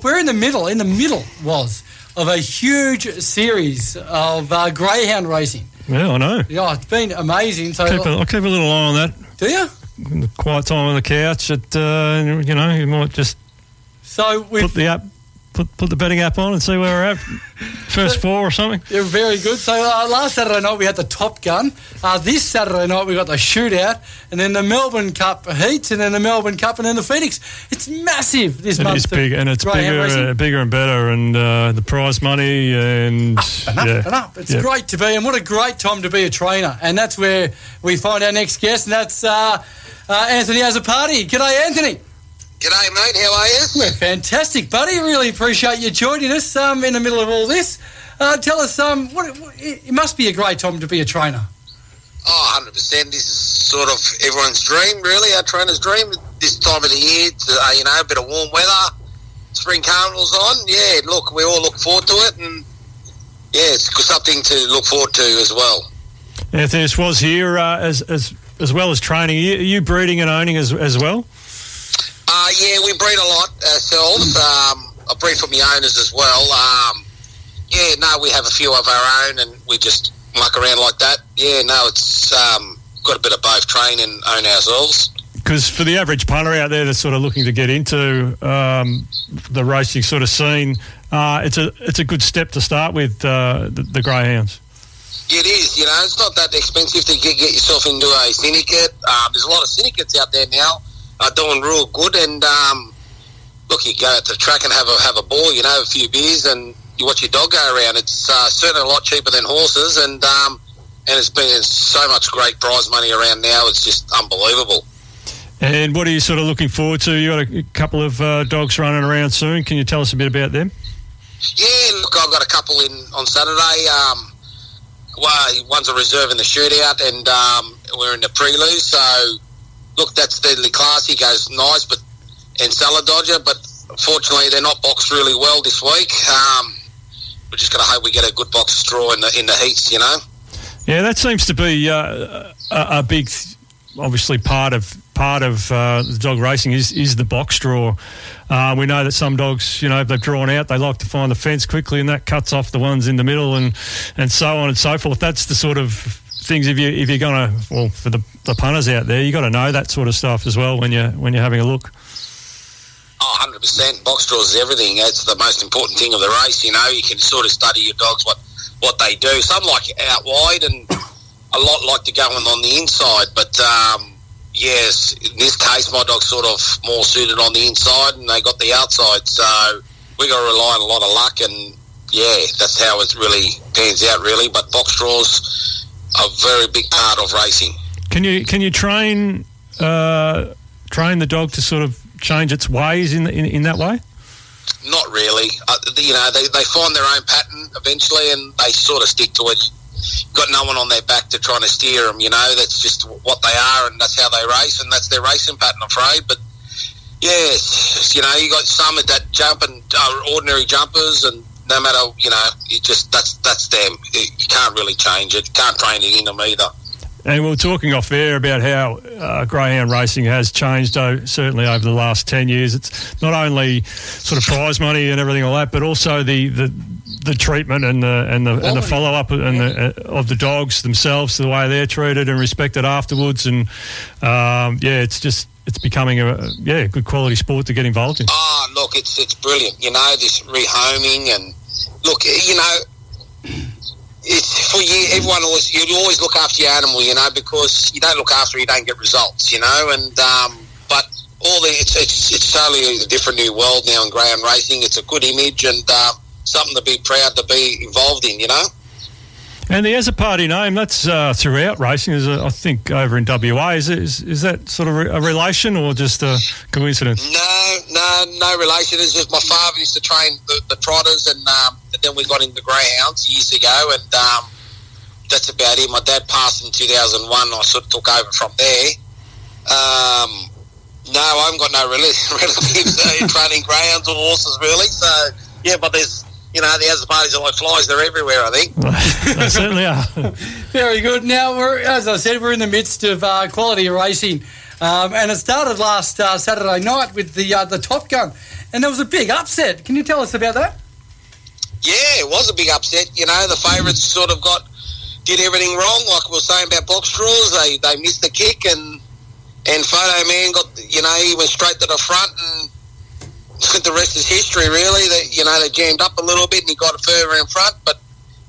We're in the middle, in the middle was, of a huge series of uh, greyhound racing. Yeah, I know. Yeah, it's been amazing. So, Keep a, I'll keep a little eye on that. do you? In the quiet time on the couch, at, uh, you know, you might just So put we've the app, put, put the betting app on and see where we're at. First four or something. They're very good. So uh, last Saturday night we had the Top Gun. Uh, this Saturday night we got the Shootout, and then the Melbourne Cup heats, and then the Melbourne Cup, and then the Phoenix. It's massive this It month. It is big, and it's bigger, uh, bigger and better, and uh, the prize money and and up yeah, and up. It's Yeah. great to be, and what a great time to be a trainer. And that's where we find our next guest, and that's uh, uh, Anthony Azzapardi. G'day, Anthony. G'day, mate. How are you? We're fantastic, buddy. Really appreciate you joining us um, in the middle of all this. Uh, tell us, um, what, what, it it must be a great time to be a trainer. Oh, 100%. This is sort of everyone's dream, really, our trainer's dream. This time of the year, it's, uh, you know, a bit of warm weather, spring carnival's on. Yeah, look, we all look forward to it, and yeah, it's something to look forward to as well. Anthony this was here uh, as, as as well as training. Are you, are you breeding and owning as, as well? Yeah, we breed a lot ourselves. Um, I breed from the owners as well. Um, yeah, no, we have a few of our own, and we just muck around like that. Yeah, no, it's um, got a bit of both train and own ourselves. Because for the average punter out there that's sort of looking to get into um, the racing sort of scene, uh, it's a it's a good step to start with uh, the, the greyhounds. It is, you know, it's not that expensive to get, get yourself into a syndicate. Um, there's a lot of syndicates out there now uh, doing real good. And um, look, you go out to the track and have a have a ball, you know, a few beers, and you watch your dog go around. It's uh, certainly a lot cheaper than horses, and um, and it's been so much great prize money around now. It's just unbelievable. And what are you sort of looking forward to? You got a, couple of uh, dogs running around soon. Can you tell us a bit about them? Yeah, look, I've got a couple in on Saturday. Um, well, one's a reserve in the shootout, and um, we're in the prelude. So, look, that's deadly class. He goes nice, but and salad dodger. But fortunately, they're not boxed really well this week. Um, we're just going to hope we get a good box draw in the in the heats. You know. Yeah, that seems to be uh, a, a big, obviously part of part of uh, the dog racing is is the box draw. Uh, we know that some dogs, you know, if they've drawn out, they like to find the fence quickly, and that cuts off the ones in the middle, and and so on and so forth. That's the sort of things if you if you're going to well for the, the punters out there, you got to know that sort of stuff as well when you when you're having a look. Oh, 100%. Box draws is everything. That's the most important thing of the race. You know, you can sort of study your dogs, what, what they do. Some like out wide and a lot like to go in on the inside. But, um, yes, in this case, my dog's sort of more suited on the inside and they got the outside. So we got to rely on a lot of luck and, yeah, that's how it really pans out, really. But box draws a very big part of racing. Can you can you train uh, train the dog to sort of change its ways in in, in that way? Not really. Uh, you know, they, they find their own pattern eventually, and they sort of stick to it. Got no one on their back to trying to steer them. You know, that's just what they are, and that's how they race, and that's their racing pattern. I'm afraid, but yes, you know, you got some that jump and are ordinary jumpers, and no matter you know, you just that's that's them. You can't really change it. Can't train it in them either. And we are talking off air about how uh, greyhound racing has changed, oh, certainly over the last ten years. It's not only sort of prize money and everything like that, but also the, the the treatment and the and the and the follow up and the, uh, of the dogs themselves, the way they're treated and respected afterwards, and um, yeah, it's just it's becoming a yeah good quality sport to get involved in. Oh, look, it's it's brilliant. You know, this rehoming and look, you know, it's for you. Everyone always you always look after your animal, you know, because you don't look after you don't get results, you know. And um, but all the it's it's it's totally a different new world now in greyhound racing. It's a good image and uh, something to be proud to be involved in, you know. And the Azzapardi name, that's uh, throughout racing. Is I think over in WA. Is, is is that sort of a relation or just a coincidence? No, no, no relation. It's just my father used to train the, the trotters, and, um, and then we got into greyhounds years ago, and um, that's about it. My dad passed in 2001. I sort of took over from there. Um, no, I haven't got no rela- relatives uh, training greyhounds or horses, really. So, yeah, but there's, you know, the other parties are like flies. They're everywhere, I think. they certainly are. Very good. Now, we're, as I said, we're in the midst of uh, quality racing. Um, and it started last uh, Saturday night with the uh, the Top Gun. and there was a big upset. Can you tell us about that? Yeah, it was a big upset. You know, the favourites sort of got did everything wrong, like we were saying about box draws. They they missed the kick, and and Photo Man got you know he went straight to the front, and the rest is history. Really, that you know they jammed up a little bit, and he got further in front. But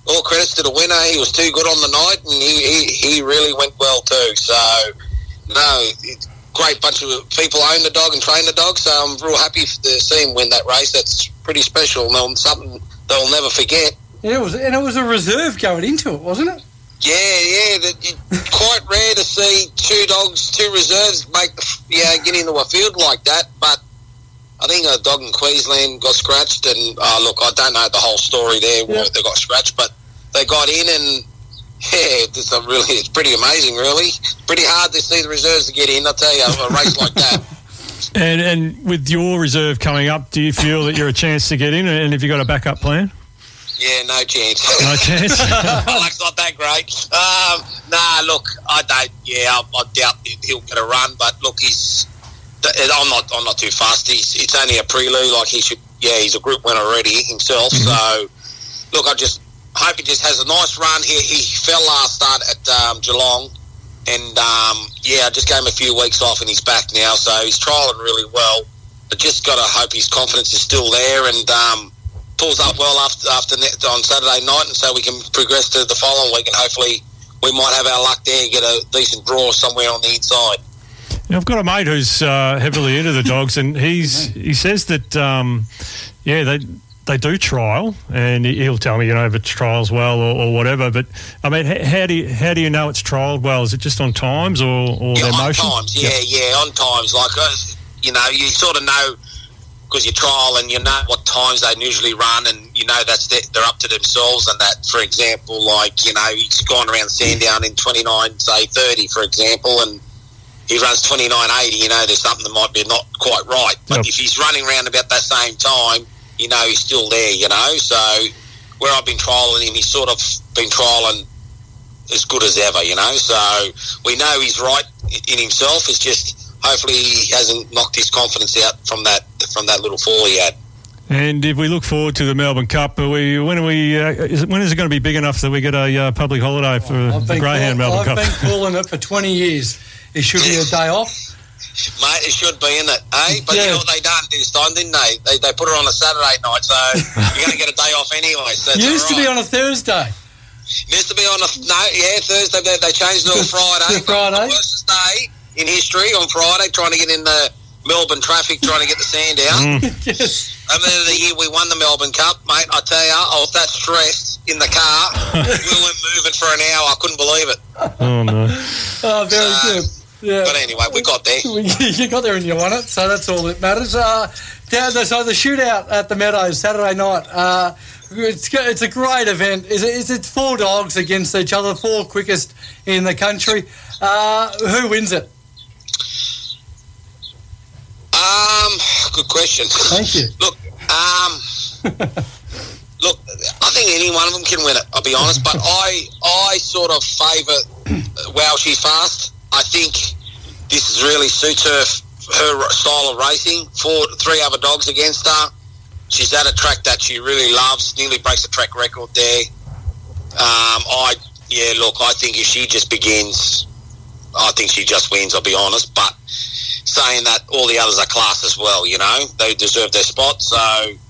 all credits to the winner. He was too good on the night, and he he, he really went well too. So no. Great bunch of people own the dog and train the dog, so I'm real happy to see him win that race. That's pretty special. and Something they'll never forget. Yeah, it was, and it was a reserve going into it, wasn't it? Yeah, yeah. The, quite rare to see two dogs, two reserves make yeah get into a field like that. But I think a dog in Queensland got scratched, and uh, look, I don't know the whole story there where they got scratched, but they got in and. Yeah, it's a really, it's pretty amazing. Really, pretty hard to see the reserves to get in. I tell you, a race like that. And and with your reserve coming up, do you feel that you're a chance to get in? And have you got a backup plan? Yeah, no chance. No chance. Luck's not that great. Um, nah, look, I don't. Yeah, I, I doubt he'll get a run. But look, he's. I'm not. I'm not too fast. He's, it's only a prelude. Like he should. Yeah, he's a group winner already himself. Mm-hmm. So, look, I just hope he just has a nice run. He he fell last start at um, Geelong, and um, yeah, I just gave him a few weeks off, and he's back now. So he's trialling really well. I just got to hope his confidence is still there, and um, pulls up well after after on Saturday night, and so we can progress to the following week, and hopefully we might have our luck there, get a decent draw somewhere on the inside. I've got a mate who's uh, heavily into the dogs, and he's he says that um, yeah they they do trial, and he'll tell me you know if it's trials well or, or whatever. But I mean, how do you how do you know it's trialled well? Is it just on times or, or yeah, their on motion? times? Yeah, yeah, on times. Like uh, you know, you sort of know because you trial and you know what times they usually run, and you know that's the, they're up to themselves. And that, for example, like you know he's gone around Sandown in twenty nine, say thirty, for example, and he runs twenty nine eighty. You know, there's something that might be not quite right. But yep. if he's running around about that same time, you know he's still there. You know, so where I've been trialing him, he's sort of been trialing as good as ever. You know, so we know he's right in himself. It's just hopefully he hasn't knocked his confidence out from that from that little fall he had. And if we look forward to the Melbourne Cup, are we, when are we? Uh, is when is it going to be big enough that we get a uh, public holiday for the Greyhound call, Melbourne I've Cup? I've been calling it for 20 years. It should be a day off. Mate, it should be, isn't it? Eh? But yeah. you know what they done this time, didn't they? They, they put it on a Saturday night, so you're going to get a day off anyway. So used right. to be on a Thursday. It Used to be on a no, yeah Thursday. They, they changed it to a Friday. The Friday. The worst day in history on Friday, trying to get in the Melbourne traffic, trying to get the sand out. Mm. yes. And then the year we won the Melbourne Cup, mate, I tell you, I was that stressed in the car. we weren't moving for an hour. I couldn't believe it. Oh, no. oh, very so, good. Yeah. But anyway, we got there. you got there and you won it, so that's all that matters. Uh, so the shootout at the Meadows Saturday night. Uh, it's, it's a great event. It's, it's, it's four dogs against each other, four quickest in the country. Uh, who wins it? Um, good question. Thank you. Look, um, look, I think any one of them can win it. I'll be honest, but I, I sort of favour. Wow, she's fast. I think this is really suits her her style of racing. Four, three other dogs against her. She's at a track that she really loves. Nearly breaks the track record there. Um, I yeah, look, I think if she just begins, I think she just wins. I'll be honest, but saying that all the others are class as well. You know, they deserve their spot. So,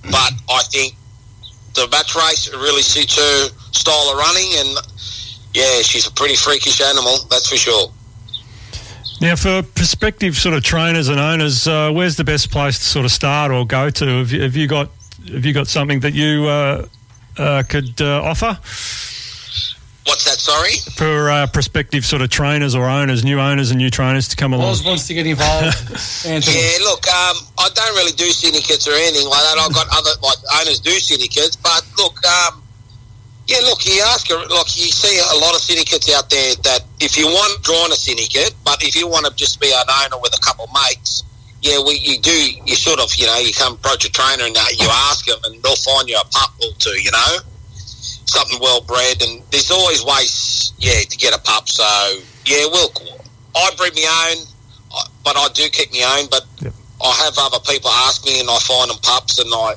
but I think the match race really suits her style of running, and yeah, she's a pretty freakish animal, that's for sure. Now, for prospective sort of trainers and owners, uh, where's the best place to sort of start or go to? Have you, have you got have you got something that you uh, uh, could uh, offer? What's that? Sorry. For uh, prospective sort of trainers or owners, new owners and new trainers to come along. Oz wants to get involved. yeah, look, um, I don't really do syndicates or anything like that. I've got other like owners do syndicates, but look, um, yeah, look, you ask, look, you see a lot of syndicates out there that if you want drawn a syndicate, but if you want to just be an owner with a couple of mates, yeah, we, you do, you sort of, you know, you come approach a trainer and uh, you ask them and they'll find you a pup or two, you know something well bred, and there's always ways, yeah, to get a pup. So yeah, we'll. I breed my own, but I do keep my own. But yep. I have other people ask me, and I find them pups, and I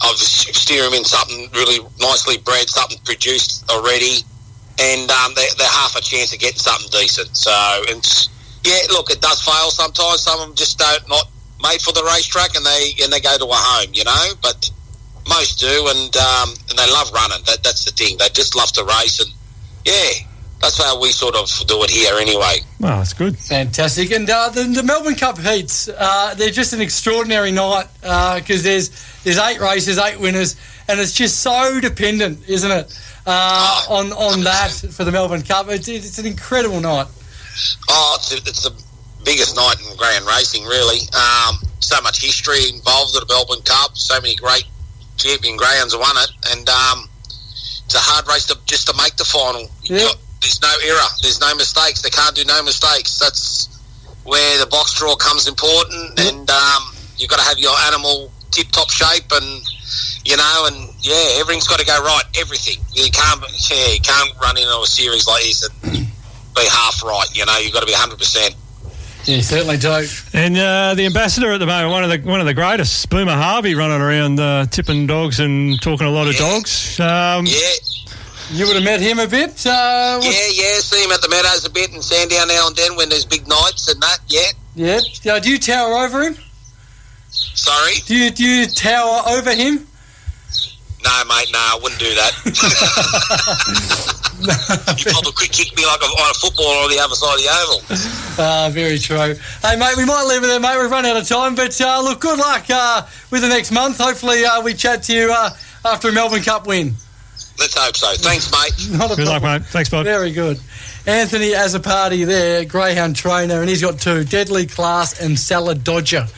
I steer them in something really nicely bred, something produced already, and um, they, they're half a chance of getting something decent. So, and yeah, look, it does fail sometimes. Some of them just don't not made for the racetrack, and they and they go to a home, you know. But most do, and um, and they love running. That, that's the thing. They just love to race, and yeah, that's how we sort of do it here anyway. Well, that's good. Fantastic. And uh, the, the Melbourne Cup heats, uh, they're just an extraordinary night because there's there's eight races, eight winners, and it's just so dependent, isn't it, uh, on on that for the Melbourne Cup? It's, it's an incredible night. Oh, it's, it's the biggest night in grand racing, really. Um, so much history involved with the Melbourne Cup. So many great champion greyhounds have won it, and um, it's a hard race to just to make the final. Yeah. There's no error. There's no mistakes. They can't do no mistakes. That's where the box draw comes important, and um, you've got to have your animal tip top shape, and you know, and yeah, everything's got to go right. Everything. You can't, yeah, you can't run into a series like this and be half right. You know, you've got to be 100. percent Yeah, certainly do. And uh, the ambassador at the moment, one of the one of the greatest, Boomer Harvey, running around uh, tipping dogs and talking a lot of dogs. Um, Yeah, You would have met him a bit. Uh, yeah, yeah. See him at the Meadows a bit and Sandown now and then when there's big nights and that. Yeah. yeah. Do you tower over him? Sorry. Do you do you tower over him? No, mate. No, I wouldn't do that. you probably could kick me like a, on a football on the other side of the oval. Ah, very true. Hey, mate, we might leave it there, mate. We've run out of time, but uh, look, good luck uh, with the next month. Hopefully, uh, we chat to you uh, after a Melbourne Cup win. Let's hope so. Thanks, mate. Not a good luck, mate. Thanks, bud. Very good. Anthony Azzapardi there, Greyhound trainer, and he's got two Deadly Class and Salad Dodger.